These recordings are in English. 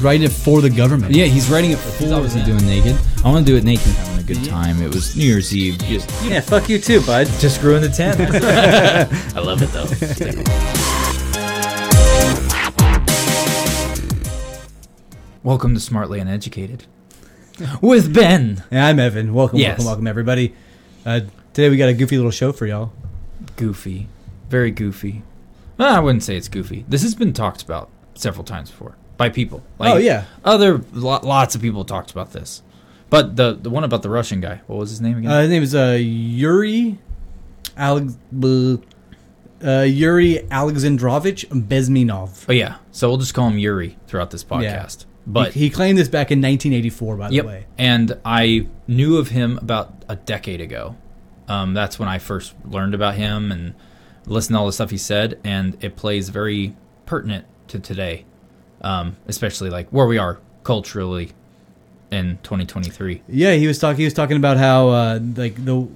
writing it for the government. Yeah, he's writing it for. He's obviously doing naked. I want to do it naked, having a good time. It was New Year's Eve. Just, Yeah, fuck you too, bud. just screwing the tent. I love it though. welcome to Smartly Uneducated with Ben. Yeah, I'm Evan. Welcome, Yes. welcome, welcome, everybody. Uh, today we got a goofy little show for y'all. Goofy, very goofy. Well, I wouldn't say it's goofy. This has been talked about several times before by people. Oh, yeah. other lo- lots of people talked about this, but the the one about the Russian guy. What was his name again? Uh, his name is uh, Yuri Alex uh, Yuri Alexandrovich Bezmenov. oh yeah, so we'll just call him Yuri throughout this podcast. But he, he claimed this back in 1984. By Yep. the way, And I knew of him about a decade ago. Um, that's when I first learned about him and listened to all the stuff he said, and it plays very pertinent to today, um, especially like where we are culturally in 2023. yeah, he was talking. He was talking about how uh, like the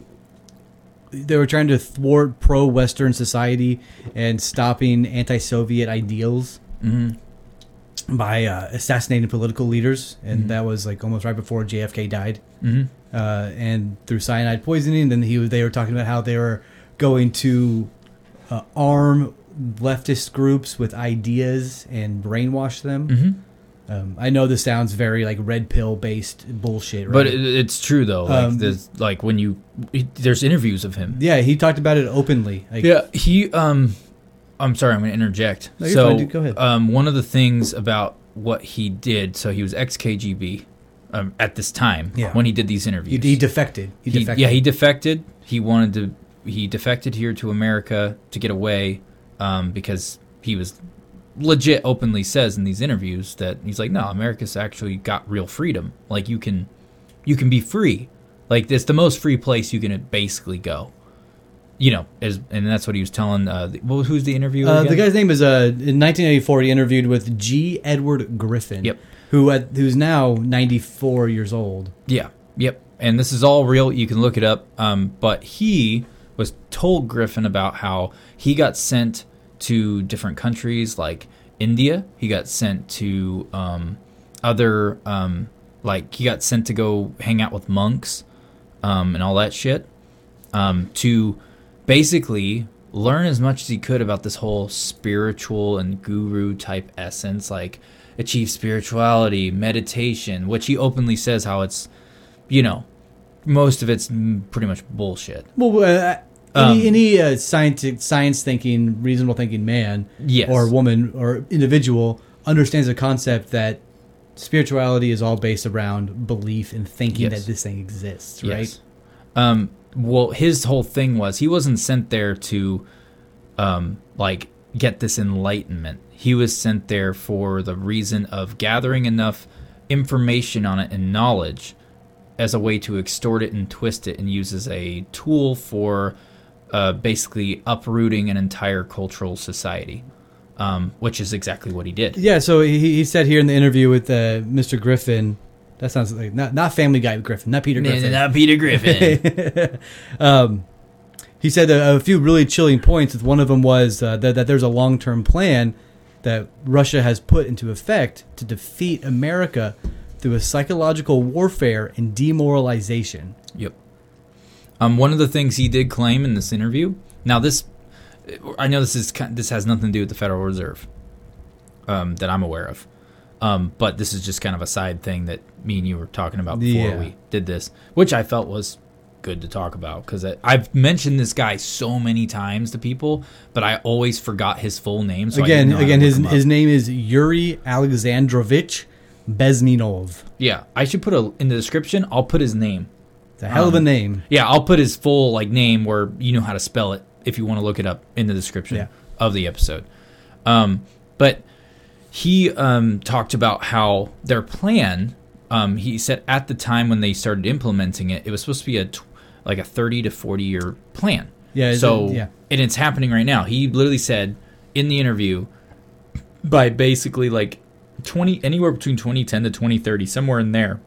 they were trying to thwart pro-Western society and stopping anti-Soviet ideals. Mm-hmm. by uh, assassinating political leaders, and that was like almost right before JFK died. Mm-hmm. Uh, and through cyanide poisoning, then he they were talking about how they were going to uh, arm leftist groups with ideas and brainwash them. Mm-hmm. Um, I know this sounds very like red pill based bullshit, right? But it, it's true though. Like, Um, there's, like when you there's interviews of him. yeah, he talked about it openly. Like, Yeah, he. Um, I'm sorry, I'm going to interject. No, so, fine, dude. Go ahead. Um, one of the things about what he did, so he was ex KGB um, at this time Yeah. when he did these he, interviews. he defected. He, He- defected. yeah, he defected. He wanted to. He defected here to America to get away um, because he was legit openly says in these interviews that he's like, no, America's actually got real freedom. Like you can, you can be free. Like it's the most free place you can basically go. You know, as and that's what he was telling. Uh, the, well, who's the interviewer? Uh, the guy's name is uh, in 1984. He interviewed with G. Edward Griffin. Yep. Who at, who's now 94 years old. Yeah. Yep. And this is all real. You can look it up. Um, but he was told Griffin about how he got sent to different countries like India. He got sent to um, other, um, like, he got sent to go hang out with monks um, and all that shit um, to basically learn as much as he could about this whole spiritual and guru type essence, like achieve spirituality, meditation, which he openly says how it's, you know, most of it's pretty much bullshit. Well, uh, Um, any, any uh, science, science thinking, reasonable thinking man Yes. or woman or individual understands the concept that spirituality is all based around belief and thinking Yes. that this thing exists, right? Yes. Um, well, his whole thing was he wasn't sent there to, um, like get this enlightenment. He was sent there for the reason of gathering enough information on it and knowledge as a way to extort it and twist it and use as a tool for uh, basically uprooting an entire cultural society, um, which is exactly what he did. Yeah. So he, he said here in the interview with uh, Mr. Griffin, that sounds like not not Family Guy Griffin, not Peter Griffin. Not Peter Griffin. um, he said a, a few really chilling points. One of them was uh, that, that there's a long term plan that Russia has put into effect to defeat America through a psychological warfare and demoralization. Yep. Um, one of the things he did claim in this interview. Now, this, I know this is this has nothing to do with the Federal Reserve, um, that I'm aware of. Um, but this is just kind of a side thing that me and you were talking about before Yeah. we did this, which I felt was good to talk about because I've mentioned this guy so many times to people, but I always forgot his full name. So again, didn't know how to again, his his name is Yuri Alexandrovich Bezmenov. yeah, I should put a in the description. I'll put his name. Hell of a Um, name. Yeah, I'll put his full like name where you know how to spell it if you want to look it up in the description Yeah. of the episode. Um, but he um, talked about how their plan. Um, he said at the time when they started implementing it, it was supposed to be a tw- like a thirty to forty year plan. Yeah, it- So yeah. and it's happening right now. He literally said in the interview by basically like 20 anywhere between 2010 to 2030 somewhere in there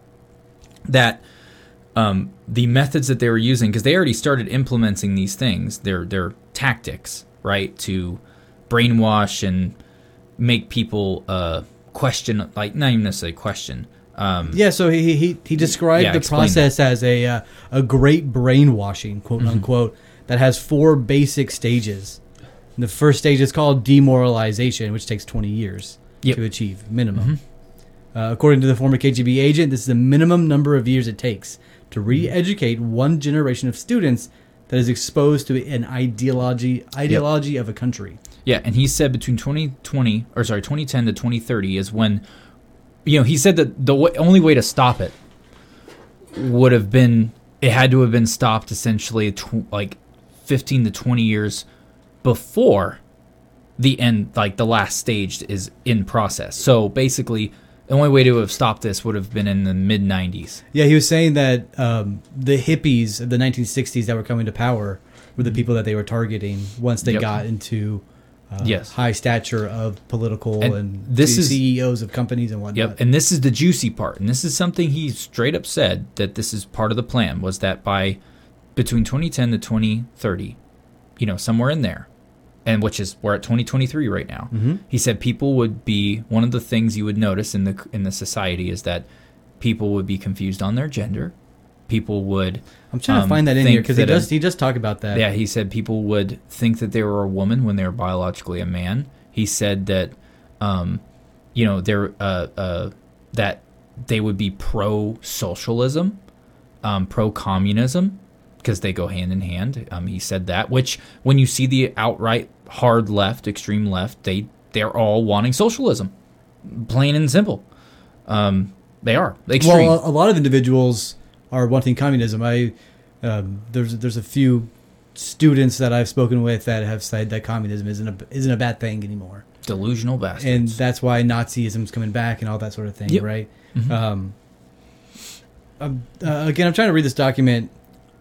that um, the methods that they were using because they already started implementing these things their their tactics right to brainwash and make people uh, question, like not even necessarily question. Um, Yeah, so he he, he described Yeah, the process as a uh, a great brainwashing, quote Mm-hmm. unquote, that has four basic stages. The first stage is called demoralization, which takes 20 years Yep. Mm-hmm. to achieve minimum. Uh, according to the former KGB agent, this is the minimum number of years it takes to Mm-hmm. re-educate one generation of students that is exposed to an ideology ideology of a country. Yeah, and he said between 2020 or sorry 2010 to 2030 is when you know he said that the w- only way to stop it would have been it had to have been stopped essentially tw- like 15 to 20 years before the end like the last stage is in process. So basically the only way to have stopped this would have been in the mid 90s. Yeah, he was saying that um, the hippies of the 1960s that were coming to power were the people that they were targeting once they Yep. got into uh, Yes. high stature of political And and, this is- CEOs of companies and whatnot. Yep, and this is the juicy part, and this is something he straight up said that this is part of the plan was that by between 2010 to 2030, you know, somewhere in there, and which is we're at 2023 right now. Mhm. He said people would be one of the things you would notice in the in the society is that people would be confused on their gender. People would I'm trying to um, find that in here because he that a- does he does talk about that. yeah, he said people would think that they were a woman when they were biologically a man. He said that, um, you know, they're uh, uh, that they would be pro socialism, um, pro communism, because they go hand in hand. Um, he said that. Which, when you see the outright hard left, extreme left, they they're all wanting socialism, plain and simple. Um, they are extreme. Well, a, lot of individuals are wanting communism. I um, there's there's a few students that I've spoken with that have said that communism isn't a isn't a bad thing anymore, Delusional bastards. and that's why Nazism's coming back and all that sort of thing, Yep. right? Mhm. Um, um, uh, again, I'm trying to read this document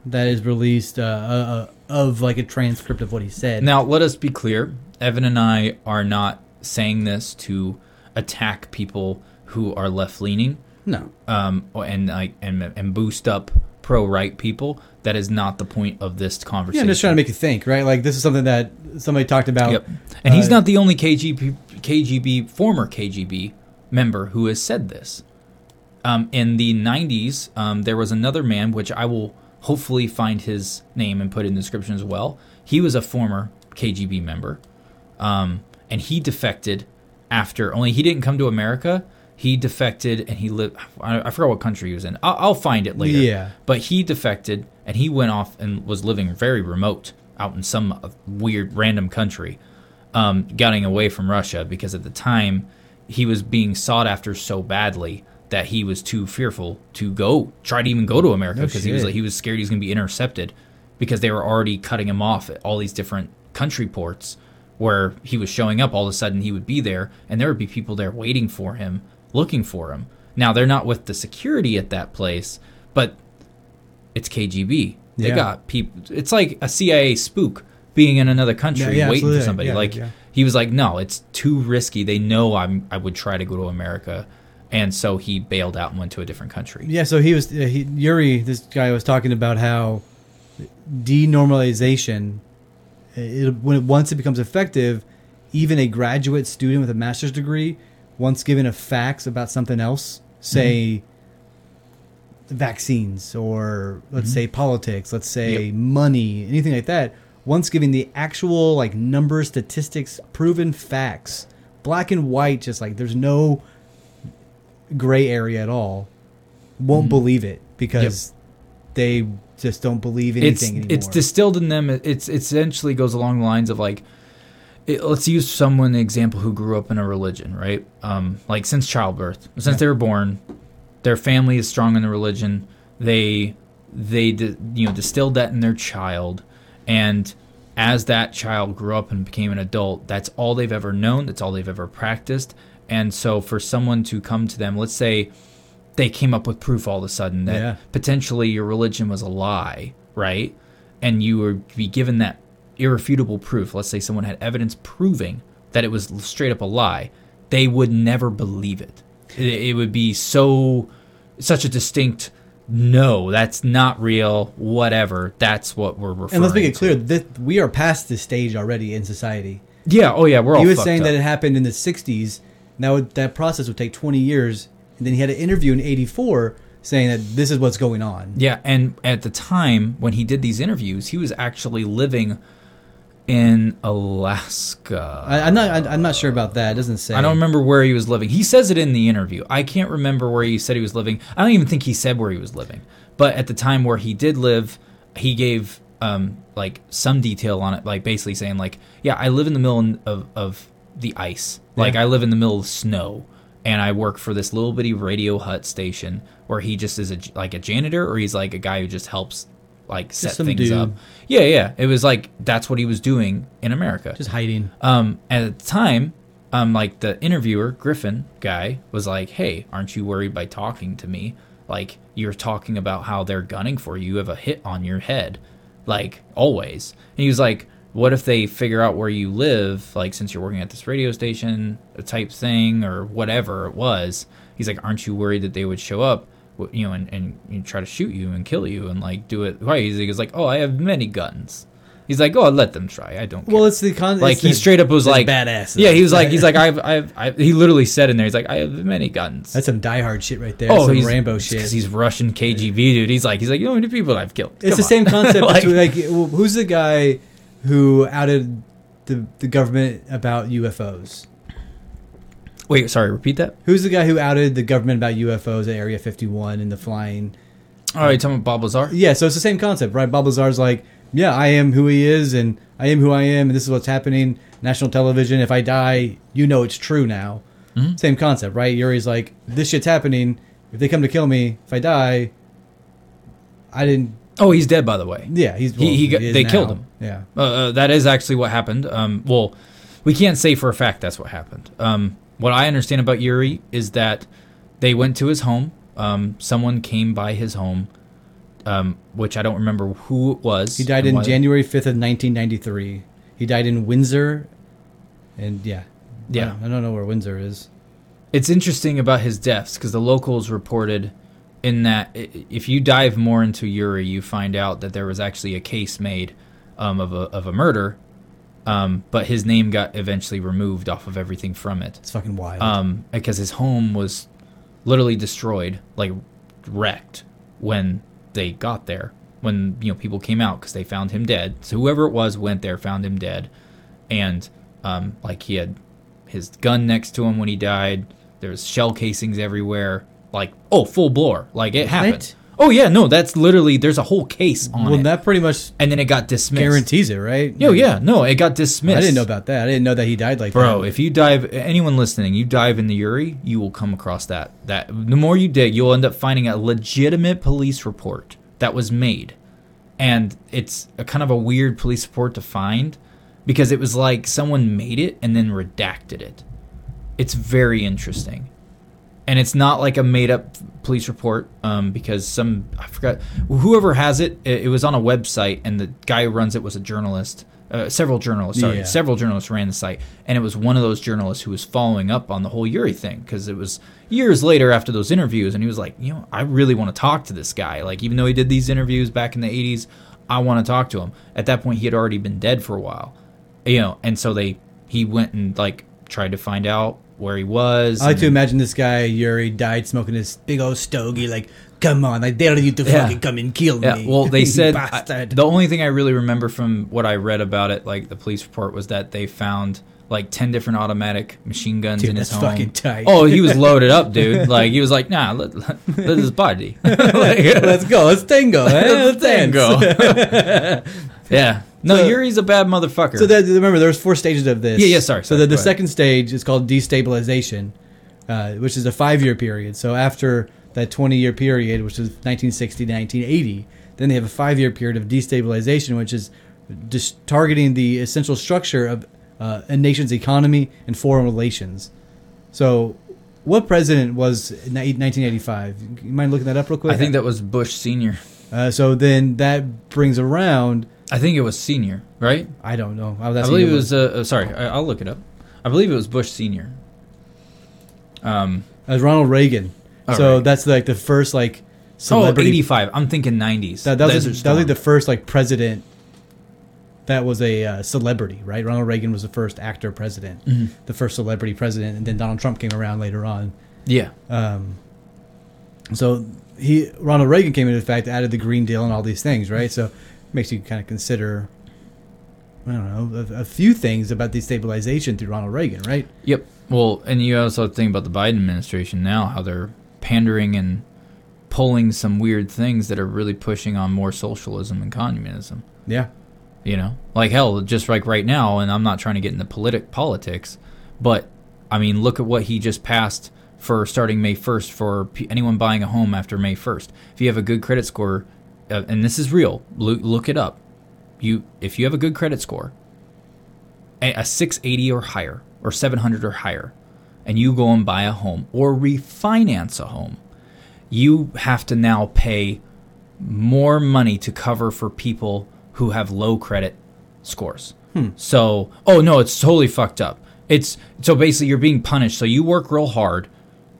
that is released uh, uh, of like a transcript of what he said. Now, let us be clear. Evan and I are not saying this to attack people who are left leaning no, um, and, like and and boost up pro right people. That is not the point of this yeah, conversation. I'm just trying to make you think, right? Like this is something that somebody talked about. Yep. And he's Uh, not the only KGB, KGB former KGB member who has said this. Um, in the 90s, um, there was another man, which I will hopefully find his name and put it in the description as well. He was a former KGB member, um, and he defected after. Only he didn't come to America. He defected and he lived. I, I forgot what country he was in. I'll, I'll find it later. Yeah. But he defected and he went off and was living very remote out in some weird random country, um, getting away from Russia because at the time he was being sought after so badly that he was too fearful to go try to even go to America No because he was like, he was scared he was going to be intercepted because they were already cutting him off at all these different country ports where he was showing up all of a sudden he would be there and there would be people there waiting for him looking for him now they're not with the security at that place but it's KGB. They Yeah. got people. It's like a CIA spook being in another country Yeah, yeah, waiting for somebody. Like he was like, no, it's too risky. They know I'm. I would try to go to America, and so he bailed out and went to a different country. Yeah, so he was uh, he, Yuri. This guy was talking about how denormalization, uh, it, when it, once it becomes effective, even a graduate student with a master's degree, once given a facts about something else, mm-hmm. say vaccines or let's mm-hmm. say politics, let's say Yep. money, anything like that, once given the actual like numbers, statistics, proven facts, black and white, just like there's no gray area at all, won't Mhm. believe it because they just don't believe anything it's anymore. it's distilled in them. It's it essentially goes along the lines of like, it, let's use someone an example who grew up in a religion, right? Um, like since childbirth, since Yeah. they were born, their family is strong in the religion. They they you know distilled that in their child, and as that child grew up and became an adult, that's all they've ever known. That's all they've ever practiced. And so for someone to come to them, let's say they came up with proof all of a sudden that Yeah. potentially your religion was a lie, right? And you would be given that irrefutable proof. Let's say someone had evidence proving that it was straight up a lie. They would never believe it. It, it would be so such a distinct no, that's not real. Whatever. That's what we're referring. and let's make it to. clear that we are past this stage already in society. Yeah. Oh yeah. We're all. he was saying up. that it happened in the 60s That would that process would take 20 years, and then he had an interview in '84 saying that this is what's going on. Yeah, and at the time when he did these interviews, he was actually living in Alaska. I, I'm not. I, I'm not sure about that. It doesn't say. I don't remember where he was living. He says it in the interview. I can't remember where he said he was living. I don't even think he said where he was living. But at the time where he did live, he gave um, like some detail on it, like basically saying like, yeah, I live in the middle of of the ice. Like Yeah. I live in the middle of snow, and I work for this little bitty radio hut station where he just is a, like a janitor, or he's like a guy who just helps like set things dude. up. Yeah, yeah. It was like that's what he was doing in America. Just hiding. Um, at the time, um, like the interviewer Griffin guy was like, "Hey, aren't you worried by talking to me? Like you're talking about how they're gunning for you. You have a hit on your head, like always." And he was like, "What if they figure out where you live? Like since you're working at this radio station, a type thing or whatever it was." He's like, "Aren't you worried that they would show up?" You know, and, and you know, try to shoot you and kill you and like do it. Why? He's like, "Oh, I have many guns." He's like, "Oh, let them try. I don't." Care. Well, it's the con. like it's he the- straight up was like badass. Yeah, he was like he's like I've I've, I've he literally said in there he's like I have many guns. That's some diehard shit right there. oh, some he's Rambo shit. because he's Russian KGB dude. He's like he's like you know how many people I've killed. It's Come the on." same concept. Like- between, like, who's the guy who outed the the government about UFOs? Wait, sorry, repeat that. Who's the guy who outed the government about UFOs at Area 51 and the flying? All right, talking about Bob Lazar. Yeah, so it's the same concept, right? Bob Lazar's like, yeah, I am who he is, and I am who I am, and this is what's happening. National television. If I die, you know it's true now. Mhm. Same concept, right? Yuri's like, this shit's happening. If they come to kill me, if I die, I didn't. Oh, he's dead by the way. Yeah, he's. He- he got- they now. killed him. Yeah. Uh, uh, that is actually what happened. Um, well, we can't say for a fact that's what happened. Um, what I understand about Yuri is that they went to his home. Um, someone came by his home, um, which I don't remember who it was. He died in January 5th of 1993. He died in Windsor, and yeah, Yeah. I don't know where Windsor is. It's interesting about his deaths because the locals reported in that if you dive more into Yuri, you find out that there was actually a case made um, of a of a murder, um, but his name got eventually removed off of everything from it. It's fucking wild. um, because his home was literally destroyed, like wrecked, when they got there. When you know people came out because they found him dead. So whoever it was went there, found him dead, and um, like he had his gun next to him when he died. There's shell casings everywhere. Like oh, full bore. Like it happened. What? Oh yeah, no, that's literally there's a whole case on well, it, that pretty much and then it got dismissed. guarantees it, right? Oh yeah, no, it got dismissed. I didn't know about that. I didn't know that he died like Bro, that. if you dive, anyone listening, you dive in the Yuri, you will come across that. That the more you dig, you'll end up finding a legitimate police report that was made, and it's a kind of a weird police report to find because it was like someone made it and then redacted it. It's very interesting, and it's not like a made up police report um, because some I forgot whoever has it. It, it was on a website, and the guy who runs it was a journalist. Uh, several journalists, sorry, Yeah. several journalists ran the site, and it was one of those journalists who was following up on the whole Yuri thing because it was years later after those interviews, and he was like, you know, I really want to talk to this guy. Like, even though he did these interviews back in the '80s, I want to talk to him. At that point, he had already been dead for a while, you know, and so they he went and like tried to find out where he was. I like to imagine this guy Yuri died smoking this big old stogie. Like, come on, I dare you to Yeah. fucking come and kill Yeah, me. well, they said I- the only thing I really remember from what I read about it, like the police report, was that they found like ten different automatic machine guns Dude, in his home. fucking tight. Oh, he was loaded up, dude. Like he was like, nah, let, let, let this party. like, Let's go. Let's tango. eh? Let's tango. yeah. No, So- Yuri's a bad motherfucker. so that, remember, there's four stages of this. Yeah, yeah, sorry, So sorry, the, the second stage is called destabilization, uh, which is a five-year period. So after that 20-year period, which is 1960 to 1980, then they have a five-year period of destabilization, which is just targeting the essential structure of uh, a nation's economy and foreign relations. So, what president was in 1985? You mind looking that up real quick? I think that was Bush Senior. Uh, so then that brings around. I think it was Senior, right? I don't know. Oh, I believe it was. Uh, uh, sorry, I, I'll look it up. I believe it was Bush Senior. Um. As Ronald Reagan. So right. that's like the first like Oh, 85. I'm thinking 90s. that, that was, that was like the first like president that was a uh, celebrity, right? Ronald Reagan was the first actor president, Mhm. the first celebrity president, and then Donald Trump came around later on. Yeah. Um, so he Ronald Reagan came into effect, added the Green Deal and all these things, right? So makes you kind of consider, I don't know, a, a few things about destabilization through Ronald Reagan, right? Yep. Well, and you also think about the Biden administration now, how they're pandering and pulling some weird things that are really pushing on more socialism and communism. Yeah. You know, like hell, just like right now, and I'm not trying to get into politic politics, but I mean, look at what he just passed for starting May 1st for p- anyone buying a home after May 1st. If you have a good credit score, uh, and this is real, look, look it up. You, if you have a good credit score, a, a 680 or higher, or 700 or higher, and you go and buy a home or refinance a home, you have to now pay more money to cover for people who have low credit scores. So, oh no, it's totally fucked up. It's so basically you're being punished. So you work real hard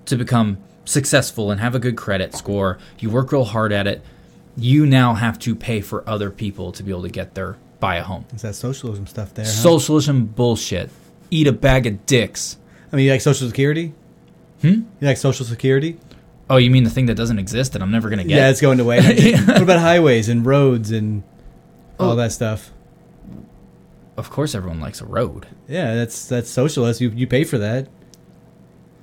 to become successful and have a good credit score. You work real hard at it. You now have to pay for other people to be able to get their buy a home. Is that socialism stuff there. Huh? Socialism bullshit. Eat a bag of dicks. I mean, you like Social Security? Hmm? You like Social Security? Oh, you mean the thing that doesn't exist that I'm never gonna get? Yeah, it's going away. what about highways and roads and all Oh. that stuff? of course, everyone likes a road. Yeah, that's that's socialist. You you pay for that.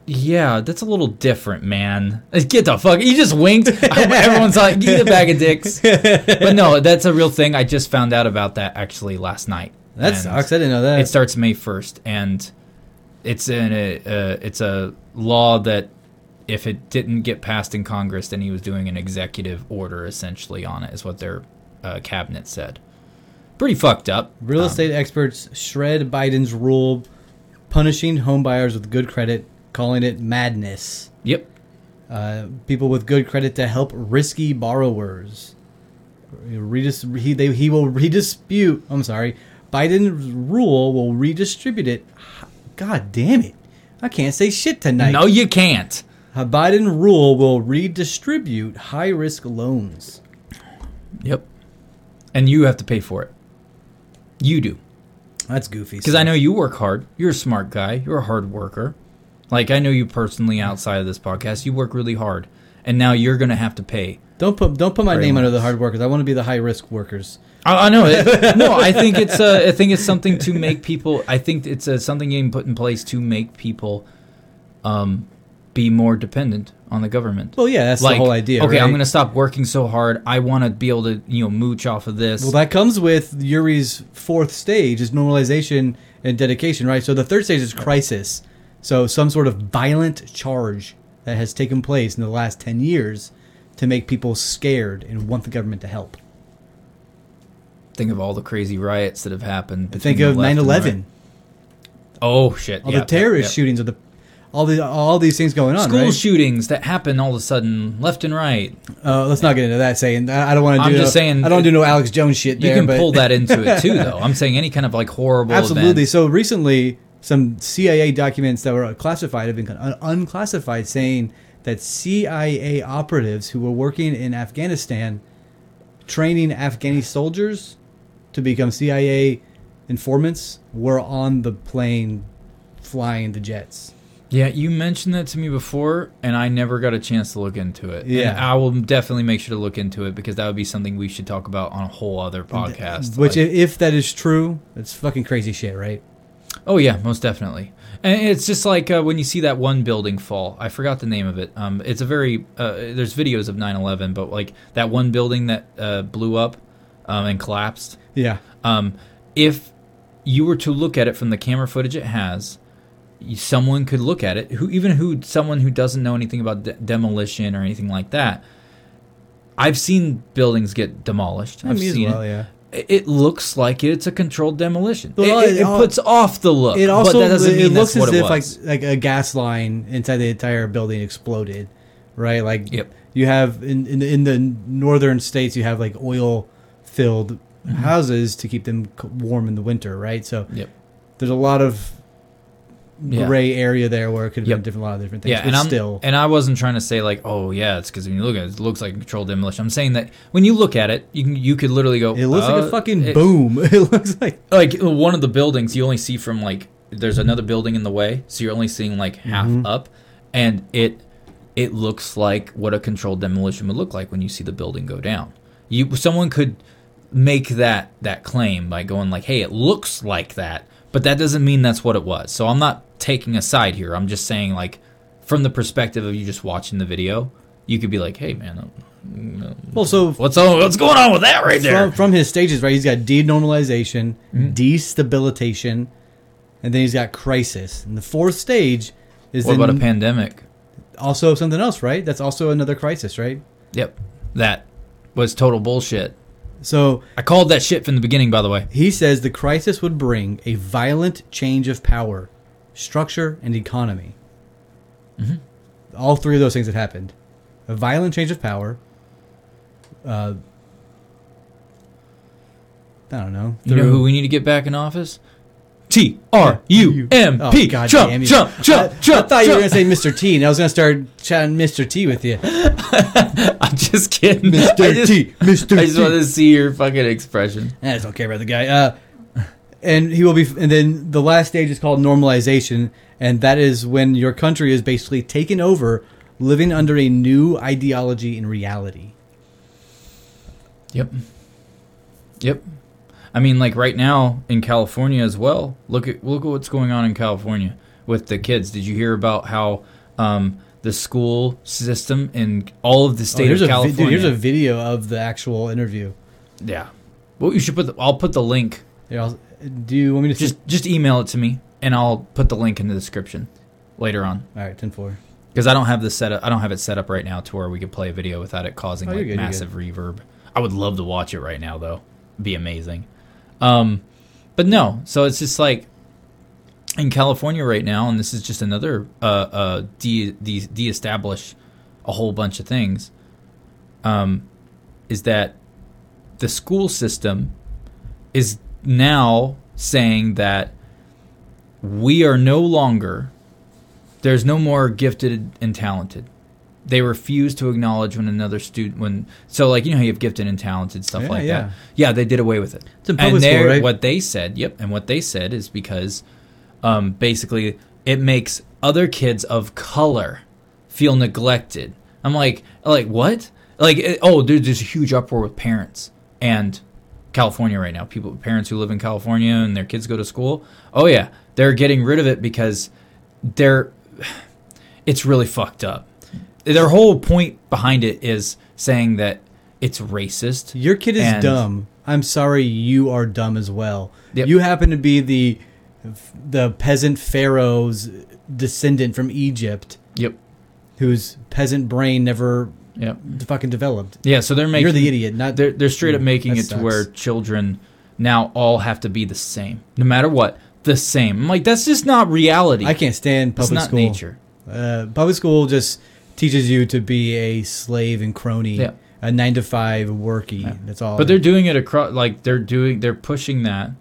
Yeah, that's a little different, man. Get the fuck. You just winked. Everyone's like, eat a bag of dicks. But no, that's a real thing. I just found out about that actually last night. That And sucks. I didn't know that. It starts May first, and it's in a uh, it's a law that if it didn't get passed in Congress, then he was doing an executive order essentially on it. Is what their uh, cabinet said. Pretty fucked up. Real Um, estate experts shred Biden's rule, punishing home buyers with good credit, calling it madness. Yep. Uh, people with good credit to help risky borrowers. Redis, he, they, he will redispute. I'm sorry. Biden's rule will redistribute it. God damn it. I can't say shit tonight. No, you can't. A Biden rule will redistribute high risk loans. Yep. And you have to pay for it. You do. That's goofy. Because I know you work hard. You're a smart guy. You're a hard worker. Like I know you personally outside of this podcast. You work really hard, and now you're gonna have to pay. Don't put don't put my name under the hard workers. I want to be the high risk workers. I, I know it. no, I think it's uh, I think it's something to make people. I think it's uh, something being put in place to make people, um, be more dependent on the government. Well, yeah, that's like, the whole idea. Okay, right? I'm gonna stop working so hard. I want to be able to you know mooch off of this. Well, that comes with Yuri's fourth stage is normalization and dedication, right? So the third stage is crisis. So some sort of violent charge that has taken place in the last 10 years to make people scared and want the government to help. think of all the crazy riots that have happened. Think of the 9/11, right. Oh shit! all yeah, the terrorist yeah, yeah. shootings of the all the all these things going on, school right? shootings that happen all of a sudden, left and right. uh, let's not get into that saying I I don't want to do I'm just no- saying- I don't do no Alex Jones shit You there, can but pull that into it too, though. I'm saying any kind of like horrible. Absolutely. event. So recently, some CIA documents that were classified have been unclassified, saying that CIA operatives who were working in Afghanistan, training Afghani soldiers to become CIA informants, were on the plane flying the jets. Yeah, you mentioned that to me before, and I never got a chance to look into it. And Yeah. I will definitely make sure to look into it because that would be something we should talk about on a whole other podcast. Which, Like- if, if that is true, it's fucking crazy shit, right? Oh yeah, most definitely. And it's just like uh, when you see that one building fall. I forgot the name of it. Um, it's a very uh, there's videos of 9/11, but like that one building that uh, blew up um, and collapsed. Yeah. Um, if you were to look at it from the camera footage it has, someone could look at it. Who even who someone who doesn't know anything about de- demolition or anything like that. I've seen buildings get demolished. I've seen well, it. yeah. It- It looks like it's a controlled demolition. Well, it, it, it it al- puts off the look. It also but that doesn't it mean looks that's what as it if was. like like a gas line inside the entire building exploded, right? Like Yep. you have in in the, in the northern states you have like oil filled Mm-hmm. houses to keep them warm in the winter, right? So Yep. there's a lot of Yeah. gray area there where it could have Yep. been different, a lot of different things. Yeah, and I'm still, and I wasn't trying to say like, oh yeah, it's because when you look at it, it looks like controlled demolition. I'm saying that when you look at it, you can you could literally go. it looks like uh, a fucking it- boom. It looks like Like one of the buildings, you only see from like there's another building in the way, so you're only seeing like half Mhm. up, and it it looks like what a controlled demolition would look like when you see the building go down. You someone could make that that claim by going like, hey, it looks like that, but that doesn't mean that's what it was. So I'm not taking a side here. I'm just saying like from the perspective of you just watching the video, you could be like, hey man, uh, well. So what's on, what's going on with that right there? from, from his stages, right? He's got denormalization, Mhm. destabilitation, and then he's got crisis. And the fourth stage is What about a pandemic? also something else, right? That's also another crisis, right? Yep, that was total bullshit. So I called that shit from the beginning, by the way. he says the crisis would bring a violent change of power, structure, and economy. Mhm. All three of those things have happened. A violent change of power. Uh, I don't know. You know who we need to get back in office? T R U M Oh, P. God Jump, damn you. jump, I, jump, I jump. thought you were jump. going to say Mr. T, and I was going to start chatting Mr. T with you. I'm just kidding. Mr. just, T, Mr. I just T. wanted to see your fucking expression. I just don't care about the guy. Uh, and he will be. And then the last stage is called normalization, and that is when your country is basically taken over, living under a new ideology and reality. Yep. Yep. I mean, like right now in California as well. Look at look at what's going on in California with the kids. Did you hear about how um, the school system in all of the Oh, state here's of a vi- California? dude, here's a video of the actual interview. yeah. Well, you should put. The, I'll put the link. Here, I'll, do you want me to Just just email it to me, and I'll put the link in the description later on. all right, ten four. Because I don't have this set up. I don't have it set up right now to where we could play a video without it causing Oh, like good, massive reverb. I would love to watch it right now though. It'd be amazing. Um, but no. So it's just like in California right now, and this is just another uh, uh, de de de-establish a whole bunch of things. Um, is that the school system is now saying that we are no longer there's no more gifted and talented. They refuse to acknowledge when another student when so like you know how you have gifted and talented stuff Yeah, like yeah. that. Yeah, they did away with it. It's in public and school, right? what they said, yep, and what they said is because um, basically it makes other kids of color feel neglected. I'm like like what? Like it, oh, there's there's a huge uproar with parents and California right now. People parents who live in California and their kids go to school. Oh yeah, they're getting rid of it because they're it's really fucked up. Their whole point behind it is saying that it's racist. Your kid is And- dumb. I'm sorry, you are dumb as well. Yep. You happen to be the the peasant pharaoh's descendant from Egypt, Yep. whose peasant brain never Yep. fucking developed. Yeah, so they're making You're the idiot, not they're they're straight up making it to sucks. where children now all have to be the same, no matter what, the same. I'm like, that's just not reality. I can't stand public not school. nature. Uh, public school just teaches you to be a slave and crony, Yeah. a nine to five worky. Yeah. That's all. But they're doing it across. Like they're doing, they're pushing that.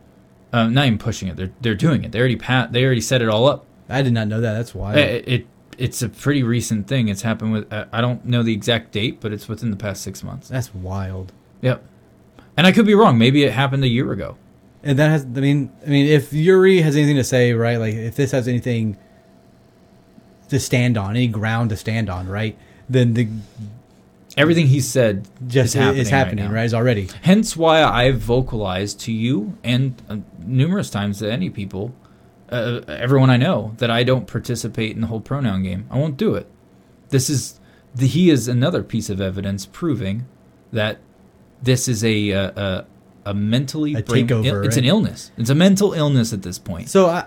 Uh, not even pushing it. They're they're doing it. They already pat. They already set it all up. I did not know that. That's why. It, it it's a pretty recent thing. It's happened with. I don't know the exact date, but it's within the past six months. That's wild. Yep. And I could be wrong. Maybe it happened a year ago. And that has. I mean, I mean, if Yuri has anything to say, right? Like, if this has anything to stand on, any ground to stand on, right? Then the Everything he said just is happening, is happening, right, right? Is already. Hence why I've vocalized to you and uh, numerous times to any people, uh, everyone I know, that I don't participate in the whole pronoun game. I won't do it. This is the, he is another piece of evidence proving that this is a uh, a, a mentally A brain- takeover, It's an illness. It's a mental illness at this point. So I,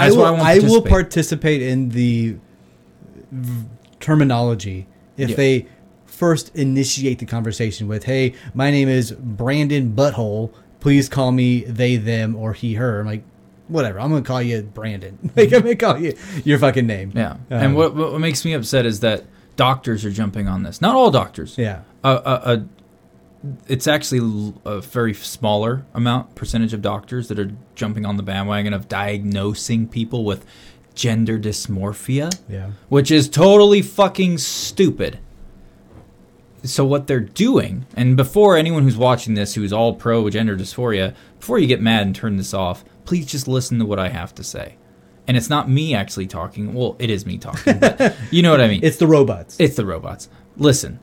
I That's will, why I I will participate. participate in the v- terminology if Yeah. they first initiate the conversation with, "Hey, my name is Brandon Butthole. Please call me they, them, or he, her." I'm like, whatever. I'm gonna call you Brandon. like I'm gonna call you your fucking name. Yeah. Um, and what, what makes me upset is that doctors are jumping on this. Not all doctors. Yeah. a, a, a it's actually a very smaller amount percentage of doctors that are jumping on the bandwagon of diagnosing people with gender dysmorphia, Yeah. which is totally fucking stupid. So what they're doing, and before anyone who's watching this who's all pro gender dysphoria, before you get mad and turn this off, please just listen to what I have to say. And it's not me actually talking. Well, it is me talking, but you know what I mean. It's the robots. It's the robots. Listen.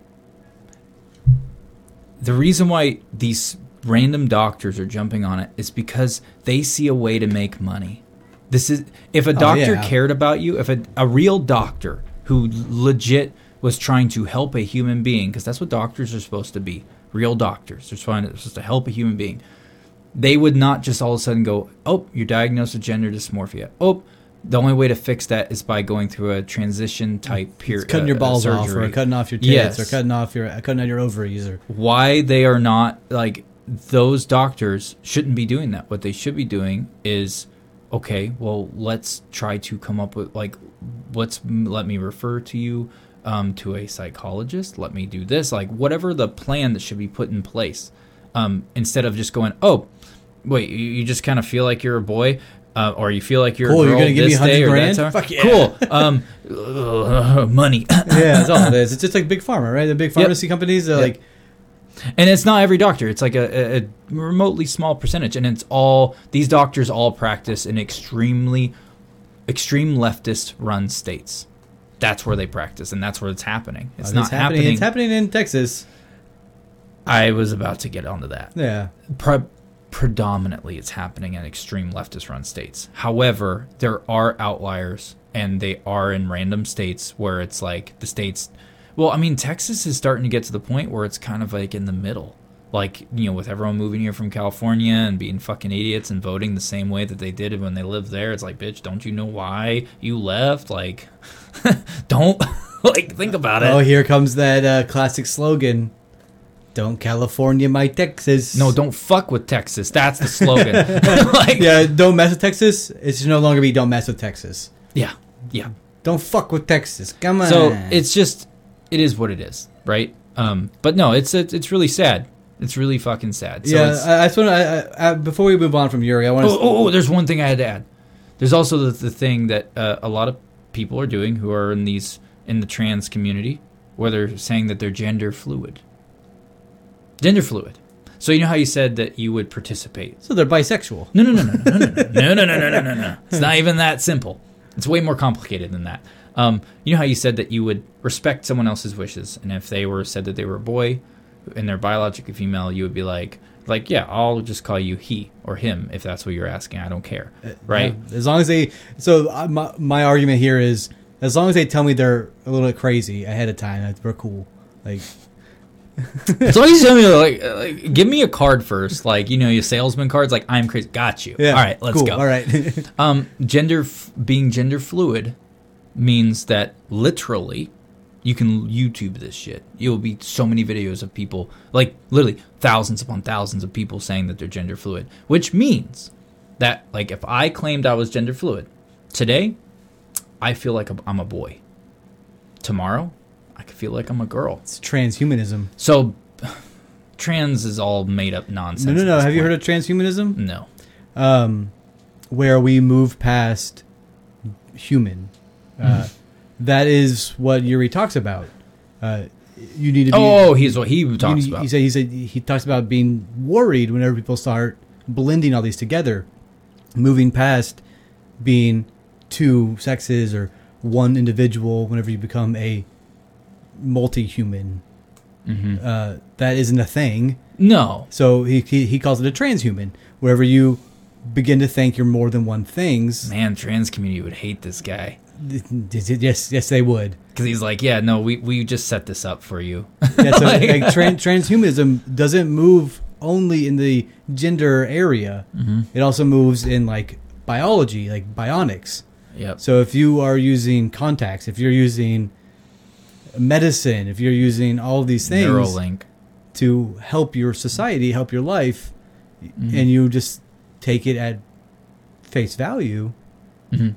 The reason why these random doctors are jumping on it is because they see a way to make money. This is if a oh, doctor yeah. cared about you, if a, a real doctor who legit was trying to help a human being, because that's what doctors are supposed to be, real doctors. They're supposed to help a human being. They would not just all of a sudden go, "Oh, you're diagnosed with gender dysmorphia." Oh, the only way to fix that is by going through a transition type period, cutting your balls off, or cutting off your tits, Yes. or cutting off your cutting out your ovaries, or why they are not like those doctors shouldn't be doing that. What they should be doing is okay, well, let's try to come up with like let's let me refer to you um, to a psychologist. Let me do this, like whatever the plan that should be put in place. Um, instead of just going, oh, wait, you just kind of feel like you're a boy. Uh, or you feel like you're Cool, you're gonna give me 100 grand? Fuck yeah. Cool. Um, uh, money. yeah, that's all it is. It's just like big pharma, right? The big pharmacy companies, they're Yep. like, And it's not every doctor. It's like a, a, remotely small percentage, and it's all these doctors all practice in extremely, extreme leftist run states. That's where they practice, and that's where it's happening. It's oh, not happening. happening. It's happening in Texas. I was about to get onto that. Yeah, predominantly, it's happening in extreme leftist run states. However, there are outliers, and they are in random states where it's like the states. Well, I mean, Texas is starting to get to the point where it's kind of like in the middle. Like, you know, with everyone moving here from California and being fucking idiots and voting the same way that they did when they lived there. It's like, bitch, don't you know why you left? Like, don't, like, think about it. Oh, here comes that uh, classic slogan: "Don't California my Texas." no, don't fuck with Texas. That's the slogan. like, Yeah, don't mess with Texas. It should no longer be "Don't mess with Texas." yeah, yeah. Don't fuck with Texas. Come on. So it's just it is what it is, right? Um, but no, it's it's, it's really sad. It's really fucking sad. So yeah. it's- I, I just want to. Before we move on from Yuri, I want to. oh, oh, oh, there's one thing I had to add. There's also the, the thing that uh, a lot of people are doing who are in these in the trans community, where they're saying that they're gender fluid. Gender fluid. So you know how you said that you would participate So they're bisexual. No, no, no, no, no, no, no, no, no, no, no, no, no. It's not even that simple. It's way more complicated than that. Um, you know how you said that you would respect someone else's wishes, and if they were said that they were a boy and they're biologically female, you would be like, like, yeah, I'll just call you he or him if that's what you're asking. I don't care, right? Yeah, as long as they. So uh, my my argument here is, as long as they tell me they're a little bit crazy ahead of time, we're cool. Like, Long as you me, like, like, give me a card first, like you know, your salesman cards, like I'm crazy, got you. yeah. All right, let's cool. go. All right. Um, gender f- being gender fluid means that literally you can YouTube this shit. It will be so many videos of people, like literally thousands upon thousands of people saying that they're gender fluid, which means that like if I claimed I was gender fluid today, I feel like I'm a boy. Tomorrow, I could feel like I'm a girl. it's transhumanism. So trans is all made up nonsense. No, no, no. Have you heard of transhumanism? No. um, where we move past human. Uh, that is what Yuri talks about. Uh, you need to be. Oh, he's what he talks about. He said he said he talks about being worried whenever people start blending all these together, moving past being two sexes or one individual. Whenever you become a multi-human, Mhm. uh, that isn't a thing. No. So he, he he calls it a transhuman, wherever you begin to think you're more than one things. Man, trans community would hate this guy Yes, yes, they would. because he's like, yeah, no, we, we just set this up for you. Yeah, so Like- like, tran- transhumanism doesn't move only in the gender area. mm-hmm. It also moves in like biology, like bionics. Yep. So if you are using contacts, if you're using medicine, if you're using all these things Neuralink. to help your society, help your life, Mhm. and you just take it at face value, Mhm.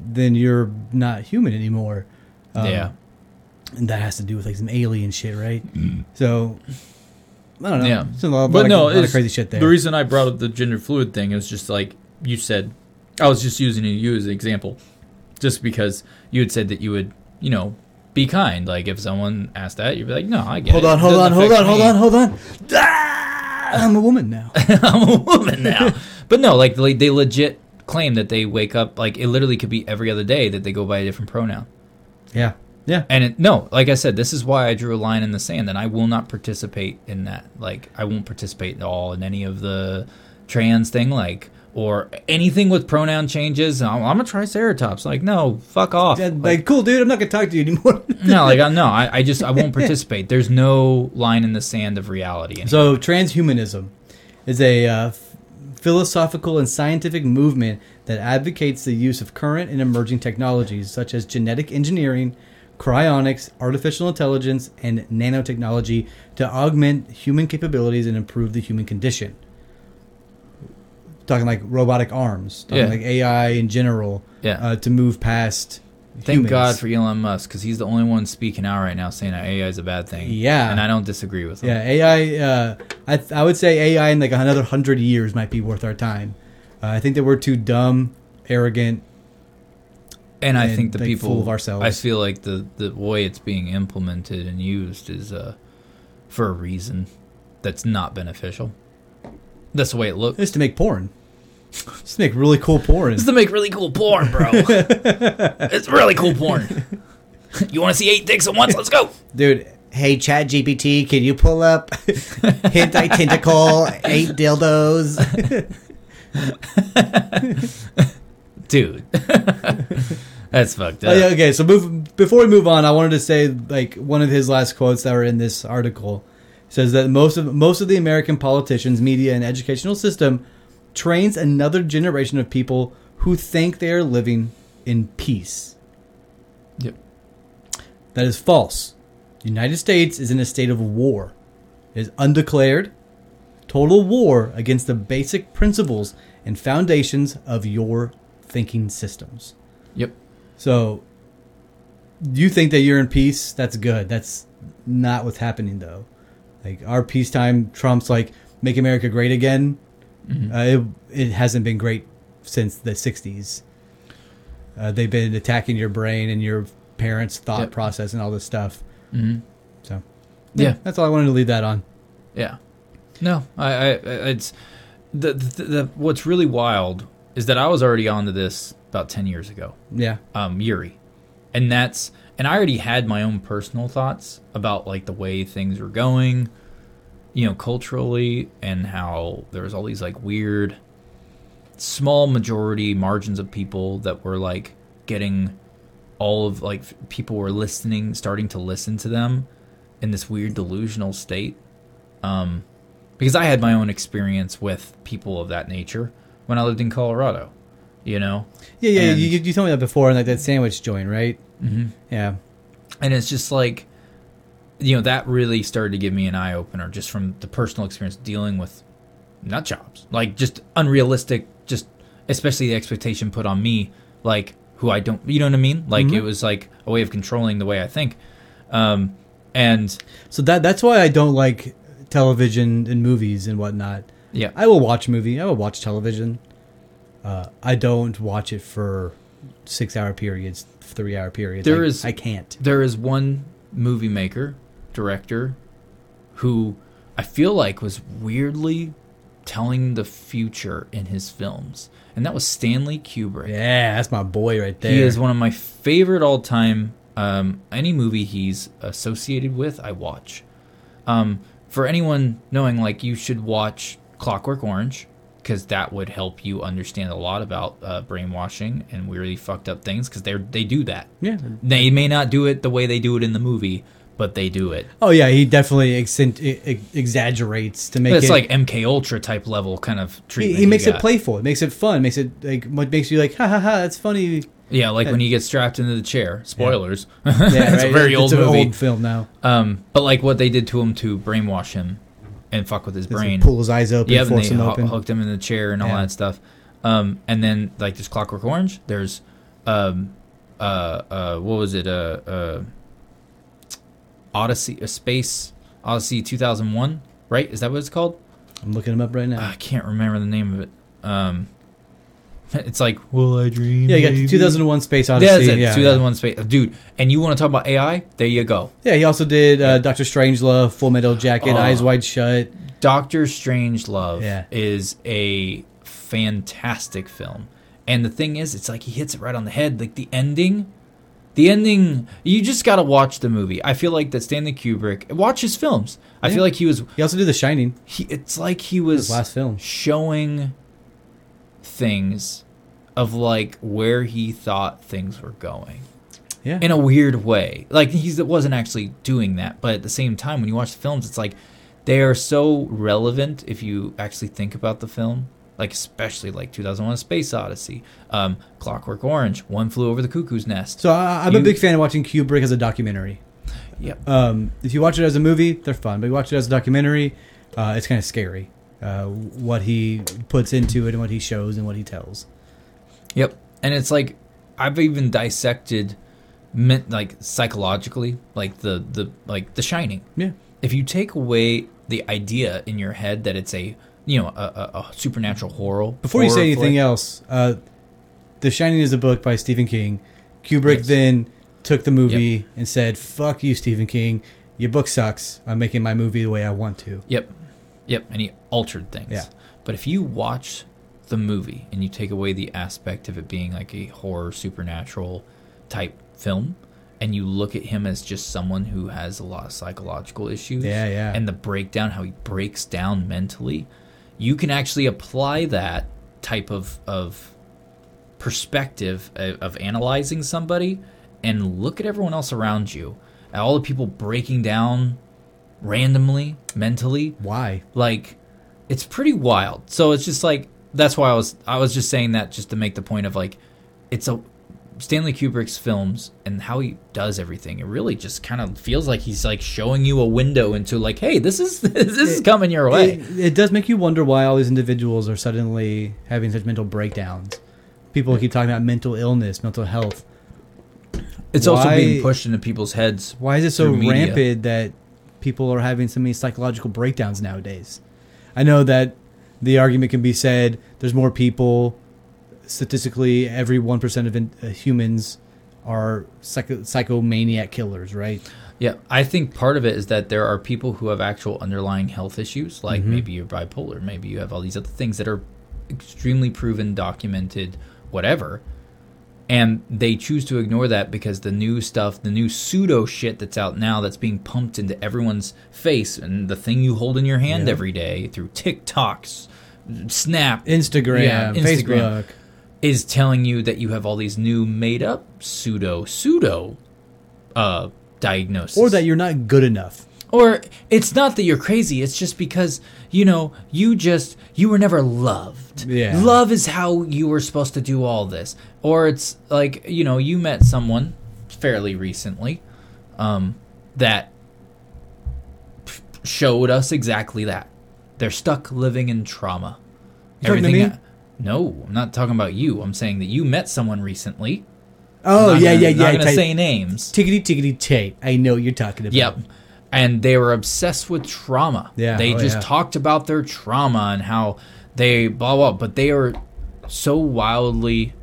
then you're not human anymore. Um, yeah. and that has to do with like some alien shit, right? So I don't know. Yeah. There's a lot, But no, of, lot of it's- crazy shit there. The reason I brought up the gender fluid thing is just like you said, I was just using you as an example. just because you had said that you would, you know, be kind. Like if someone asked that, you'd be like, no, I get Hold it. on, It hold doesn't on, hold on, hold on, hold on. Ah, I'm a woman now. I'm a woman now. but no, like they, they legit claim that they wake up like it literally could be every other day that they go by a different pronoun. Yeah, yeah. And it, no, like I said, this is why I drew a line in the sand, and I will not participate in that. Like I won't participate at all in any of the trans thing, like or anything with pronoun changes. I'm, I'm a triceratops. Like no, fuck off. Like, like, cool, dude. I'm not gonna talk to you anymore. no, like I, no, I, I just I won't participate. There's no line in the sand of reality. anymore. So, transhumanism is a uh, philosophical and scientific movement that advocates the use of current and emerging technologies such as genetic engineering, cryonics, artificial intelligence, and nanotechnology to augment human capabilities and improve the human condition. Talking like robotic arms, talking Yeah. like AI in general, Yeah. uh, to move past. Thank humans. God for Elon Musk because he's the only one speaking out right now saying that AI is a bad thing. Yeah. and I don't disagree with him. Yeah, AI. Uh, I th- I would say AI in like another hundred years might be worth our time. Uh, I think that we're too dumb, arrogant. and I think the like, people of ourselves. I feel like the the way it's being implemented and used is uh for a reason that's not beneficial. That's the way it looks. Just to make porn. Just to make really cool porn. It's to make really cool porn, bro. it's really cool porn. you want to see eight dicks at once? Let's go. Dude, hey Chat GPT, can you pull up hentai tentacle eight dildos? Dude. That's fucked up. Oh, yeah, okay, so move, before we move on, I wanted to say like one of his last quotes that were in this article says that most of most of the American politicians, media, and educational system trains another generation of people who think they are living in peace. Yep. That is false. The United States is in a state of war. It is undeclared, total war against the basic principles and foundations of your thinking systems. Yep. So, you think that you're in peace? That's good. That's not what's happening, though. Like, our peacetime trumps, like, make America great again. Mhm. Uh, it, it hasn't been great since the 60s. Uh, they've been attacking your brain and your parents' thought Yep. process and all this stuff. Mhm. So, Yeah. That's all I wanted to leave that on. Yeah. No, I, I, it's the, the, the what's really wild is that I was already onto this about 10 years ago. Yeah. Um, Yuri. And that's, and I already had my own personal thoughts about like the way things were going, you know, culturally and how there was all these like weird small majority margins of people that were like getting all of like people were listening, starting to listen to them in this weird delusional state. Um, because I had my own experience with people of that nature when I lived in Colorado, you know? Yeah, yeah. And- You, you told me that before, like that sandwich joint, right? Mm-hmm. Yeah. And it's just like, you know, that really started to give me an eye opener just from the personal experience dealing with nut jobs. Like, just unrealistic, just especially the expectation put on me, like, who I don't, you know what I mean? Like, Mhm. it was like a way of controlling the way I think. Um, and So that that's why I don't like television and movies and whatnot. yeah, I will watch a movie. I will watch television. Uh, I don't watch it for six hour periods, three hour periods. There I, is- I can't. there is one movie maker, director, who I feel like was weirdly telling the future in his films, and that was Stanley Kubrick. Yeah, that's my boy right there. He is one of my favorite all time. Um, any movie he's associated with, I watch. Um, for anyone knowing, like, you should watch Clockwork Orange because that would help you understand a lot about uh, brainwashing and really fucked up things because they they do that. yeah. They may not do it the way they do it in the movie, but they do it. Oh yeah, he definitely accent, e- e- exaggerates to make it's it. like MK Ultra type level kind of he, treatment. he makes it got. playful. It makes it fun. Makes it like what makes you like ha ha ha. That's funny. Yeah, like when he gets strapped into the chair. Spoilers. Yeah, it's a right? very old it's movie. An old film now. Um, but like what they did to him to brainwash him and fuck with his Just brain. pull his eyes open, yeah, and force they him ho- open. hooked him in the chair and all Yeah. that stuff. Um, and then like there's Clockwork Orange. There's um, uh, uh, what was it? Uh, uh, Odyssey, a space Odyssey 2001. Right? Is that what it's called? I'm looking him up right now. I can't remember the name of it. Um, It's like, will I dream? Yeah, you got maybe?" 2001 Space Yeah, Odyssey. that's it. yeah, 2001 Space. Dude, and you want to talk about AI? There you go. Yeah, he also did uh, Doctor Strangelove, Full Metal Jacket, Oh. Eyes Wide Shut. Doctor Strange Love Yeah. is a fantastic film. And the thing is, it's like he hits it right on the head. Like the ending, the ending, you just got to watch the movie. I feel like that Stanley Kubrick, watch his films. I Yeah. feel like he was, He also did The Shining, he, it's like he his was last film. showing things of like where he thought things were going Yeah, in a weird way. Like he wasn't actually doing that, but at the same time, when you watch the films, it's like they are so relevant if you actually think about the film. Like especially like 2001: Space Odyssey, um, Clockwork Orange, One Flew Over the Cuckoo's Nest. so I, I'm You- a big fan of watching Kubrick as a documentary. Yep. Um, if you watch it as a movie, they're fun. But you watch it as a documentary, uh, it's kind of scary. Uh, what he puts into it and what he shows and what he tells. Yep. And it's like I've even dissected, meant like psychologically, like the the like The Shining. Yeah. if you take away the idea in your head that it's a you know a, a, a supernatural horror Before you horror say anything flick- else, uh, The Shining is a book by Stephen King. Kubrick Yes. then took the movie and said, "Fuck you, Stephen King. Your book sucks. I'm making my movie the way I want to." yep yep and he altered things Yeah. but if you watch the movie and you take away the aspect of it being like a horror supernatural type film and you look at him as just someone who has a lot of psychological issues Yeah, yeah. and the breakdown how he breaks down mentally you can actually apply that type of of perspective of, of analyzing somebody and look at everyone else around you. At all the people breaking down randomly mentally. Why? like it's pretty wild. So it's just like that's why i was i was just saying that just to make the point of like it's a stanley kubrick's films and how he does everything it really just kind of feels like he's like showing you a window into like hey this is this is It- coming your way It, it does make you wonder why all these individuals are suddenly having such mental breakdowns. People keep talking about mental illness, mental health. it's also being pushed into people's heads Why is it so media. rampant that people are having so many psychological breakdowns nowadays? I know that the argument can be said there's more people statistically every 1% of in, uh, humans are psycho, psychomaniac killers, right? Yeah, I think part of it is that there are people who have actual underlying health issues, like maybe you're bipolar, maybe you have all these other things that are extremely proven, documented, whatever. And they choose to ignore that because the new stuff, the new pseudo shit that's out now that's being pumped into everyone's face and the thing you hold in your hand Yeah. every day through TikToks, Snap, Instagram, Yeah, Instagram. Facebook. Is telling you that you have all these new made up pseudo pseudo uh diagnoses Or that you're not good enough. or it's not that you're crazy it's just because you know you just you were never loved Yeah. love is how you were supposed to do all this or it's like you know you met someone fairly recently um that showed us exactly that they're stuck living in trauma You me? No i'm not talking about you i'm saying that you met someone recently Oh, I'm not yeah, gonna- yeah, not yeah. gonna say names Tickety, tickety, tape. I know what you're talking about. Yep. And they were obsessed with trauma. Yeah, They oh, just yeah. talked about their trauma and how they blah blah. But they are so wildly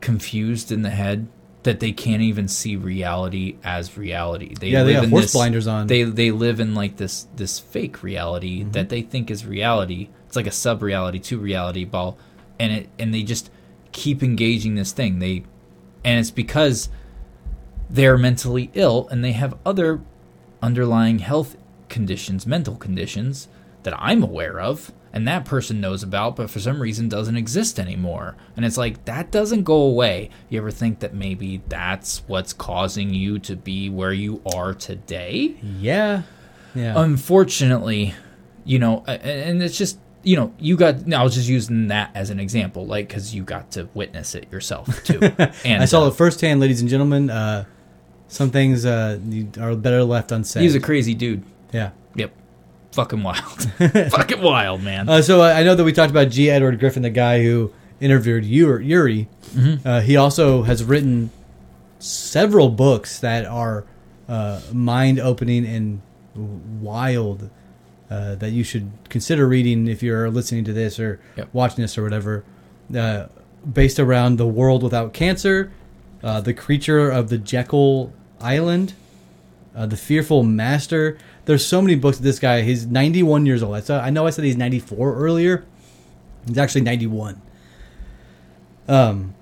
confused in the head that they can't even see reality as reality. They Yeah, they live have in horse this- blinders on. They they live in like this this fake reality Mm-hmm. that they think is reality. It's like a sub reality to reality ball, and it and they just keep engaging this thing. They and it's because they're mentally ill and they have other underlying health conditions, mental conditions that I'm aware of and that person knows about, but for some reason doesn't exist anymore. And it's like that doesn't go away. You ever think that maybe that's what's causing you to be where you are today? Yeah. Yeah. Unfortunately, you know, and it's just you know, you got. no, I was just using that as an example, like because you got to witness it yourself too. And I saw uh, it firsthand, ladies and gentlemen. Uh, some things uh, are better left unsaid. He's a crazy dude. yeah. Yep. Fucking wild. Fucking wild, man. Uh, so I I know that we talked about G. Edward Griffin, the guy who interviewed Ur- Yuri. Mm-hmm. Uh, he also has written several books that are uh, mind-opening and wild uh, that you should consider reading if you're listening to this or Yep. watching this or whatever. uh, based around the world without cancer, uh, the creature of the Jekyll Island, uh, the fearful master. There's so many books. Of this guy, he's 91 years old. I saw. I know I said he's 94 earlier. He's actually 91. Um,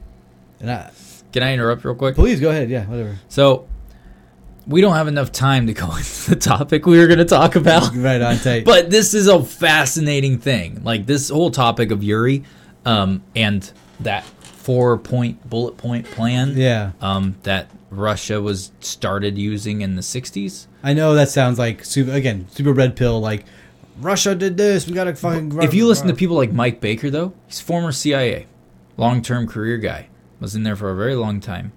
and I, Can I interrupt real quick? please go ahead. Yeah, whatever. So we don't have enough time to go into the topic we were going to talk about. Right on tape. But this is a fascinating thing. Like this whole topic of Yuri um, and that four point bullet point plan yeah, um, that Russia was started using in the 60s. I know that sounds like super, again super red pill. Like Russia did this. We gotta fucking. If you listen to people like Mike Baker, though, he's former CIA, long term career guy, was in there for a very long time.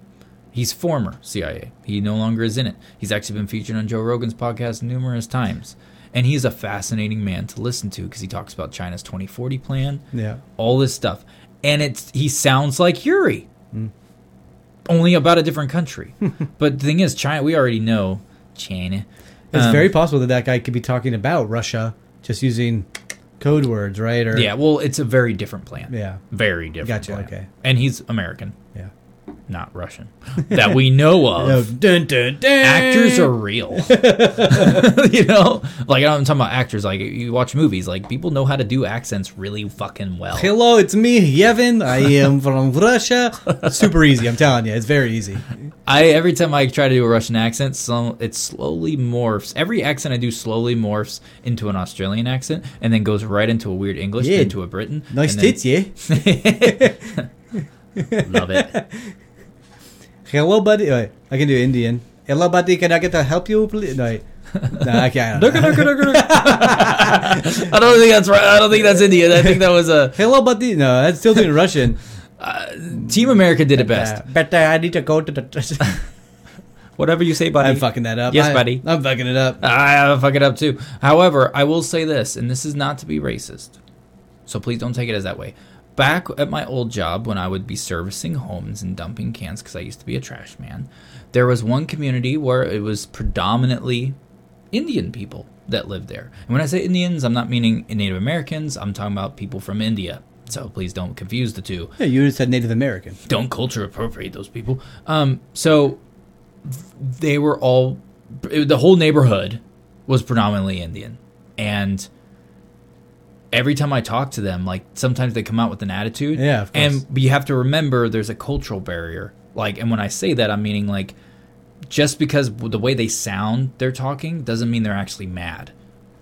He's former CIA. He no longer is in it. He's actually been featured on Joe Rogan's podcast numerous times. And he's a fascinating man to listen to because he talks about China's 2040 plan, yeah, all this stuff. And it's he sounds like Yuri, only about a different country. but the thing is, China, we already know China. it's Um, very possible that that guy could be talking about Russia just using code words, right? Or Yeah, well, it's a very different plan. yeah, Very different. Gotcha, plan. okay. And he's American, yeah. Not Russian, that we know of. dun, dun, dun. Actors are real, you know. Like I'm talking about actors. Like you watch movies, like people know how to do accents really fucking well. Hello, it's me, Yevon. I am from Russia. Super easy. I'm telling you, it's very easy. I every time I try to do a Russian accent, so it slowly morphs. Every accent I do slowly morphs into an Australian accent, and then goes right into a weird English, Yeah. into a Britain. Nice tits, yeah. Love it. Hello, buddy. Wait, I can do Indian. Hello, buddy. Can I get to help you, please? No, wait. no I can't. I don't know. I don't think that's right. I don't think that's Indian. I think that was a Hello, buddy. No, that's still doing Russian. Team America did it best. Uh, but uh, I need to go to the. Whatever you say, buddy. I'm fucking that up. Yes, I- buddy. I'm fucking it up. I fuck it up too. However, I will say this, and this is not to be racist, so please don't take it as that way. Back at my old job, when I would be servicing homes and dumping cans, because I used to be a trash man, there was one community where it was predominantly Indian people that lived there. And when I say Indians, I'm not meaning Native Americans. I'm talking about people from India. So please don't confuse the two Yeah, you just said Native American. don't culture appropriate those people. Um, so they were all the whole neighborhood was predominantly Indian, and every time I talk to them, like sometimes they come out with an attitude. Yeah, of course. and but you have to remember there's a cultural barrier. Like, and when I say that, I'm meaning like just because the way they sound they're talking doesn't mean they're actually mad.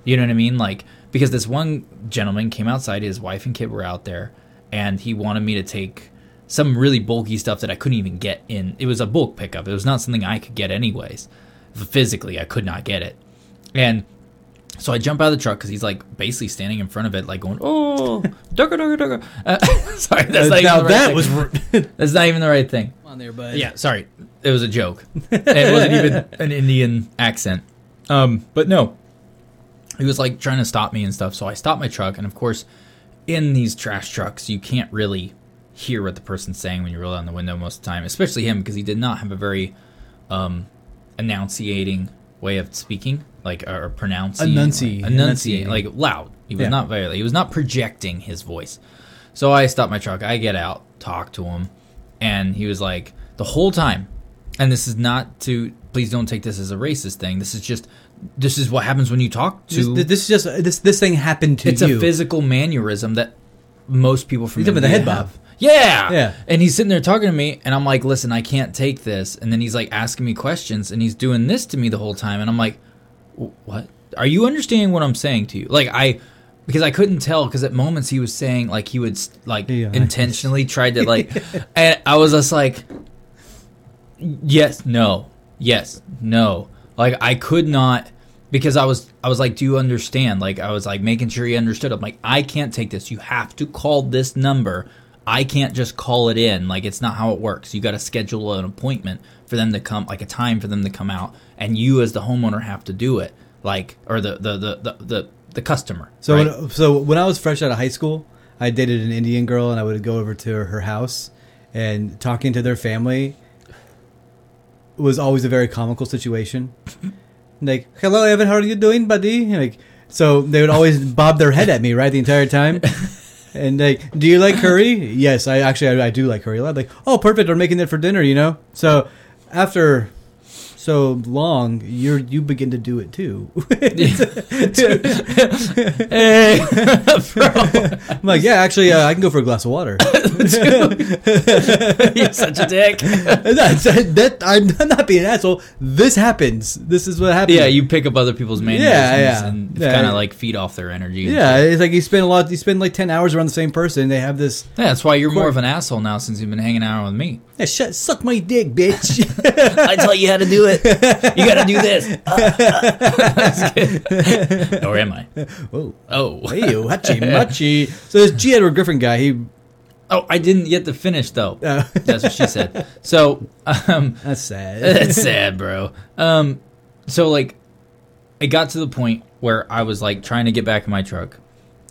You know what I mean? Like because this one gentleman came outside, his wife and kid were out there, and he wanted me to take some really bulky stuff that I couldn't even get in. It was a bulk pickup. It was not something I could get anyways. Physically, I could not get it. And so I jump out of the truck because he's like basically standing in front of it, like going, "Oh, dugga dugga dugga." Uh, sorry, that's not now even the right that thing. was rude. that's not even the right thing. on there, bud. Yeah, sorry. It was a joke. it wasn't even an Indian accent. Um, but no. He was like trying to stop me and stuff. So I stopped my truck. And of course, in these trash trucks, you can't really hear what the person's saying when you roll down the window most of the time, especially him because he did not have a very um, enunciating way of speaking, like or pronouncing, Enunciate- like, enunciate, enunciating. like loud. He was Yeah. not very. He was not projecting his voice. So I stop my truck. I get out, talk to him, and he was like the whole time. And this is not to. Please don't take this as a racist thing. This is just. This is what happens when you talk to. This, this is just this this thing happened to it's you. a physical mannerism that most people from He's the head bob. Yeah, Yeah. And he's sitting there talking to me, and I'm like, "Listen, I can't take this." And then he's like asking me questions, and he's doing this to me the whole time, and I'm like, "Wh- "What? Are you understanding what I'm saying to you?" Like I, because I couldn't tell because at moments he was saying like he would like Yeah, intentionally tried to like, and I was just like, yes, no, yes, no. Like I could not because I was I was like, do you understand? Like I was like making sure he understood. I'm like, I can't take this. You have to call this number. I can't just call it in. Like it's not how it works. You got to schedule an appointment for them to come, like a time for them to come out, and you as the homeowner have to do it. Like or the the the the the, the customer. So right? when, so when I was fresh out of high school, I dated an Indian girl, and I would go over to her, her house, and talking to their family was always a very comical situation. like, "Hello, Evan, how are you doing, buddy?" Like, so they would always bob their head at me right the entire time, and like, do you like curry? yes, I actually I, I do like curry a lot. Like, oh, perfect. We're making it for dinner, you know. So after so long, you you begin to do it too. hey, bro, I'm like, yeah, actually, uh, I can go for a glass of water. you're such a dick. That, I'm not being an asshole. This happens. This is what happens. Yeah, you pick up other people's mannerisms Yeah, yeah. and Yeah. kind of like feed off their energy. Yeah, it's like you spend a lot. You spend like ten hours around the same person. They have this. Yeah, that's why you're more of an asshole now since you've been hanging out with me. Yeah, shut, suck my dick, bitch. I tell you how to do it. You got to do this. or am I? Whoa. Oh, Hey, hachi machi. So this G. Edward Griffin guy, he. oh, I didn't get to finish though. Uh, That's what she said. So, um, that's sad. That's sad, bro. Um, so like, it got to the point where I was like trying to get back in my truck,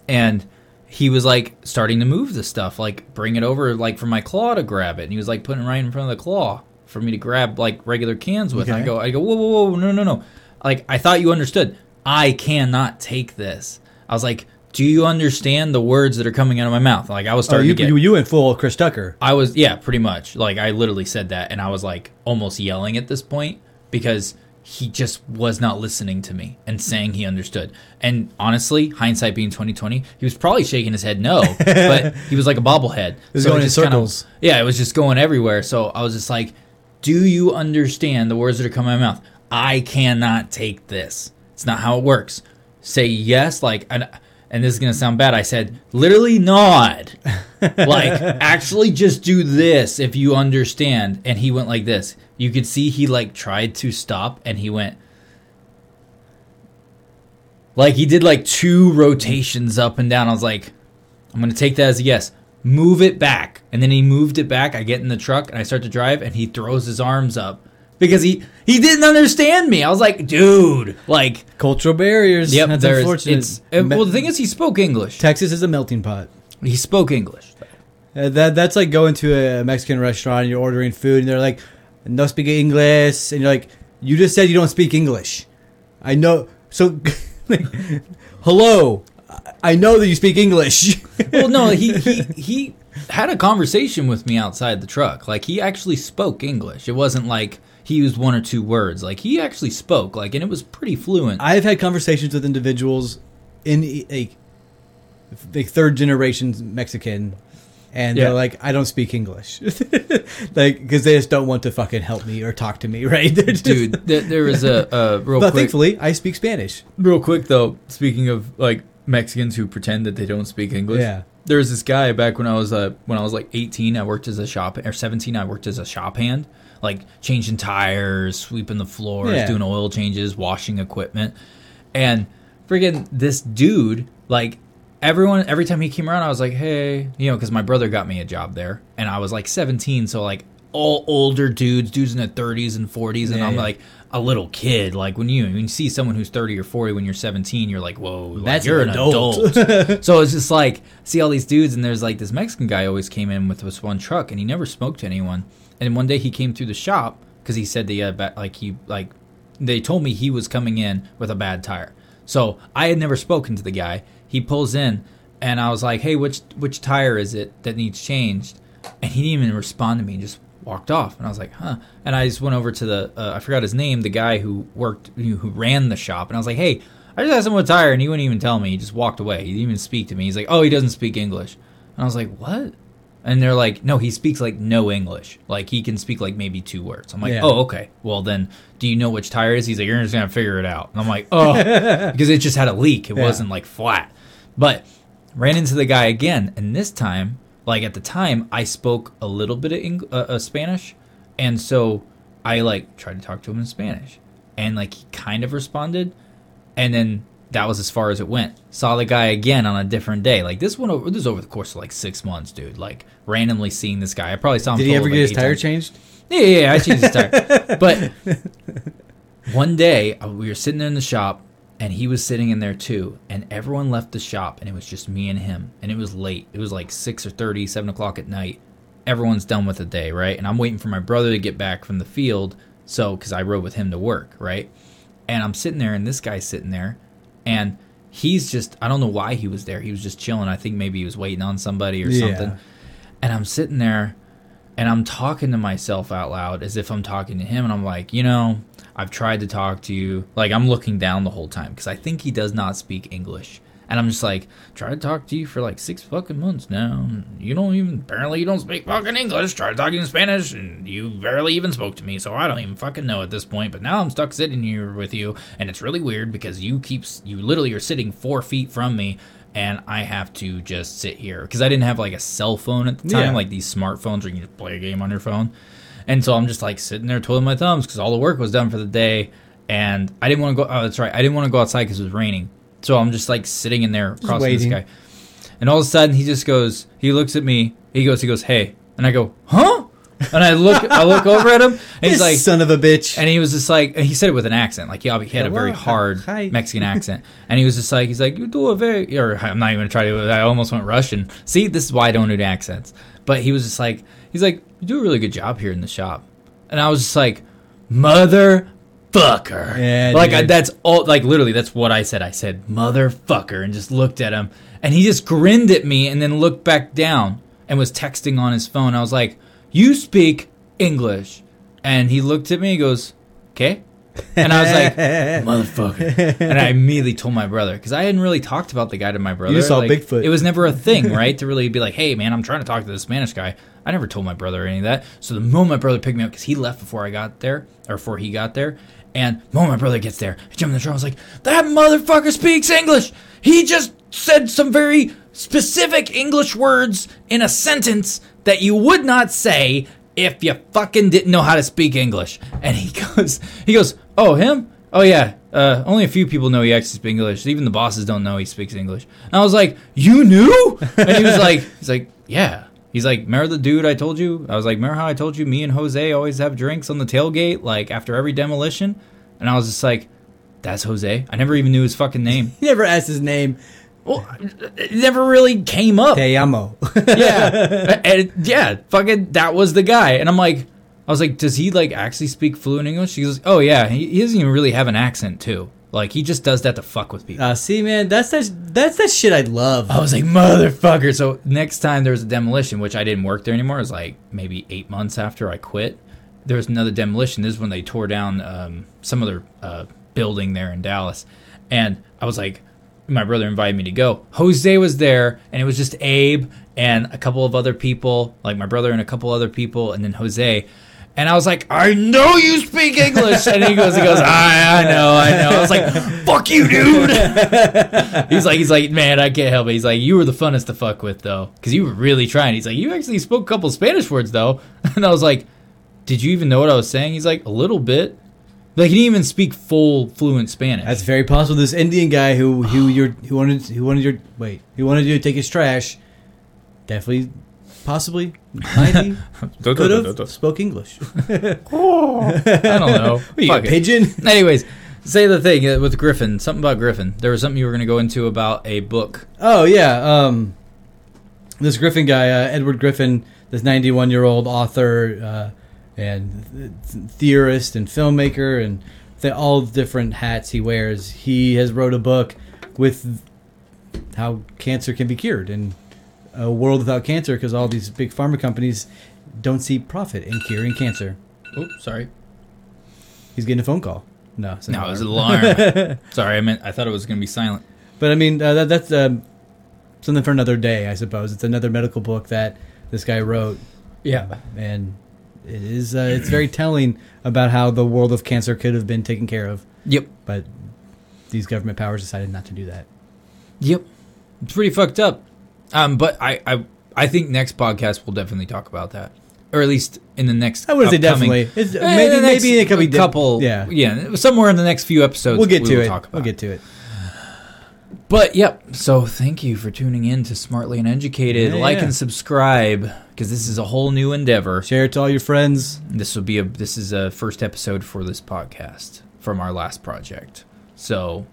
and he was like starting to move the stuff, like bring it over, like for my claw to grab it, and he was like putting it right in front of the claw for me to grab like regular cans with. And I go, I go, whoa, whoa, whoa, no, no, no. Like I thought you understood. I cannot take this. I was like, do you understand the words that are coming out of my mouth? Like I was oh, starting you, to get. you, you went full Chris Tucker. I was yeah, pretty much. Like I literally said that and I was like almost yelling at this point because he just was not listening to me and saying he understood. And honestly, hindsight being 2020, he was probably shaking his head no, but he was like a bobblehead. It was going in circles. yeah, it was just going everywhere. So I was just like, "Do you understand the words that are coming out of my mouth? I cannot take this. It's not how it works. Say yes, like and and this is gonna sound bad. I said literally nod, like actually just do this if you understand. And he went like this. You could see he like tried to stop, and he went. Like he did like two rotations up and down. I was like, I'm gonna take that as a yes. Move it back. And then he moved it back. I get in the truck and I start to drive and he throws his arms up because he he didn't understand me. I was like, dude, like Cultural barriers. yep, that's there's unfortunate. it's uh, well the thing is he spoke English. Texas is a melting pot. He spoke English. Uh, that that's like going to a Mexican restaurant and you're ordering food and they're like, "No speak English," and you're like, "You just said you don't speak English." I know. So, like, hello. I- know that you speak English. Well, no, he he he had a conversation with me outside the truck. Like he actually spoke English. It wasn't like he used one or two words. Like he actually spoke. Like and it was pretty fluent. I've had conversations with individuals in a, a third generation Mexican, and Yeah. they're like, "I don't speak English," like because they just don't want to fucking help me or talk to me, right? Just- Dude, there, there was a, uh, a real but quick. thankfully, I speak Spanish. Real quick though, speaking of like Mexicans who pretend that they don't speak English. Yeah. There was this guy back when I was uh when I was like 18, I worked as a shop or 17, I worked as a shop hand, like changing tires, sweeping the floors, Yeah. doing oil changes, washing equipment. And friggin' this dude, like everyone every time he came around I was like, "Hey, you know, cuz my brother got me a job there and I was like 17, so like all older dudes, dudes in their 30s and 40s and Yeah, I'm yeah. like a little kid. Like when you when you see someone who's thirty or forty when you're seventeen, you're like, whoa, like, That's you're an adult. adult. so it's just like see all these dudes, and there's like this Mexican guy always came in with this one truck, and he never smoked to anyone. And one day he came through the shop because he said the uh, ba- like he like they told me he was coming in with a bad tire. So I had never spoken to the guy. He pulls in, and I was like, hey, which which tire is it that needs changed? And he didn't even respond to me. Just walked off. And i was like huh. And i just went over to the uh, i forgot his name the guy who worked who ran the shop. And i was like hey i just had someone tire and he wouldn't even tell me. He just walked away. He didn't even speak to me. He's like oh he doesn't speak english. And i was like what? And they're like no he speaks like no english. Like he can speak like maybe two words. I'm like Yeah. oh okay. Well then do you know which tire it is? He's like you're just gonna figure it out. And i'm like oh. Because it just had a leak. It Yeah. wasn't like flat. But ran into the guy again. And this time like at the time i spoke a little bit of Eng- uh, uh, spanish and so i like tried to talk to him in spanish and like he kind of responded and then that was as far as it went saw the guy again on a different day like this one over this over the course of like six months dude like randomly seeing this guy i probably saw him Did he ever like, get his tire times. changed? Yeah, yeah, yeah, I changed his tire. But one day uh, we were sitting in the shop and he was sitting in there too. And everyone left the shop and it was just me and him. And it was late. It was like 6 or 30, 7 o'clock at night. Everyone's done with the day, right? And I'm waiting for my brother to get back from the field. So, because I rode with him to work, right? And I'm sitting there and this guy's sitting there and he's just I don't know why he was there. He was just chilling. I think maybe he was waiting on somebody or Yeah. something. And I'm sitting there and I'm talking to myself out loud as if I'm talking to him and I'm like, you know, I've tried to talk to you. Like I'm looking down the whole time because I think he does not speak English. And I'm just like, try to talk to you for like six fucking months now. You don't even apparently you don't speak fucking English. Try talking in Spanish and you barely even spoke to me, so I don't even fucking know at this point. But now I'm stuck sitting here with you, and it's really weird because you keep you literally are sitting four feet from me, and I have to just sit here because I didn't have like a cell phone at the time, Yeah. like these smartphones where you can just play a game on your phone. And so I'm just like sitting there twiddling my thumbs because all the work was done for the day, and I didn't want to go. Oh, that's right, I didn't want to go outside because it was raining. So I'm just like sitting in there across this guy, and all of a sudden he just goes. He looks at me. He goes. He goes. Hey, and I go, huh? And I look. I look over at him, and he's This like, son of a bitch. and he was just like, and he said it with an accent, like he, he had a very hard hi. Mexican accent, and he was just like, he's like, you do a very, or I'm not even gonna try to. I almost went Russian. See, this is why I don't do accents. But he was just like, he's like, you do a really good job here in the shop, and I was just like, motherfucker, Yeah, like I, that's all, like literally, that's what I said. I said motherfucker, and just looked at him, and he just grinned at me, and then looked back down and was texting on his phone. I was like, you speak English. And he looked at me and goes, okay. And I was like, motherfucker. And I immediately told my brother because I hadn't really talked about the guy to my brother. just saw Like, Bigfoot. It was never a thing, right? to really be like, hey, man, I'm trying to talk to the Spanish guy. I never told my brother any of that. So the moment my brother picked me up, because he left before I got there, or before he got there, and the moment my brother gets there, I jump in the truck. I was like, that motherfucker speaks English. He just said some very specific English words in a sentence that you would not say if you fucking didn't know how to speak English. And he goes, he goes, oh him? Oh yeah. Uh, only a few people know he actually speaks English. Even the bosses don't know he speaks English. And I was like, you knew? And he was like, he's like, yeah. He's like, remember the dude I told you? I was like, remember how I told you me and Jose always have drinks on the tailgate, like after every demolition? And I was just like, that's Jose. I never even knew his fucking name. He never asked his name. Well, it never really came up. Te amo. yeah, and yeah, fucking that was the guy. And I'm like, I was like, does he like actually speak fluent English? He goes, oh yeah, he, he doesn't even really have an accent too. Like he just does that to fuck with people. uh, see, man, that's that. That's that shit I love. I was like, motherfucker. So next time there was a demolition, which I didn't work there anymore, it was like maybe eight months after I quit. There was another demolition. This is when they tore down um, some other uh, building there in Dallas. And I was like, my brother invited me to go. Jose was there, and it was just Abe and a couple of other people, like my brother and a couple other people, and then Jose. And I was like, I know you speak English. And he goes, he goes, I, I know, I know. I was like, fuck you, dude. he's like, he's like, man, I can't help it. He's like, you were the funnest to fuck with, though, because you were really trying. He's like, you actually spoke a couple Spanish words, though. And I was like, did you even know what I was saying? He's like, a little bit. Like he didn't even speak full fluent Spanish. That's very possible. This Indian guy who who your who wanted who wanted your wait who wanted you to take his trash, definitely, possibly, maybe could have spoke English. I don't know. What, you Fuck a it. pigeon? Anyways, say the thing uh, with Griffin. Something about Griffin. There was something you were going to go into about a book. Oh yeah, um, this Griffin guy, uh, Edward Griffin, this ninety-one-year-old author uh, and th- theorist and filmmaker, and the, all the different hats he wears. He has wrote a book with how cancer can be cured and a world without cancer because all these big pharma companies don't see profit in curing cancer. Oh, sorry. He's getting a phone call. No, it's No, it was an alarm. alarm. sorry, I meant I thought it was going to be silent. But I mean, uh, that, that's um, something for another day, I suppose. It's another medical book that this guy wrote, Yeah. and it is uh, it's very telling about how the world of cancer could have been taken care of, Yep. but these government powers decided not to do that. Yep. It's pretty fucked up. Um, but I, I, I think next podcast we'll definitely talk about that, or at least in the next. I wouldn't say definitely. It's, Eh, maybe next maybe it could be couple. Yeah, yeah, somewhere in the next few episodes. we'll get we to it. Talk about We'll get to it. But yep. So thank you for tuning in to Smartly and Educated. Yeah, like yeah. and subscribe because this is a whole new endeavor. Share it to all your friends. This will be a this is a first episode for this podcast from our last project. So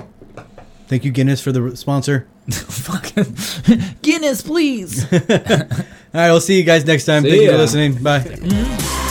Thank you, Guinness, for the sponsor. Fucking Guinness, please. All right, we'll see you guys next time. See Thank you for listening. Bye. Mm-hmm.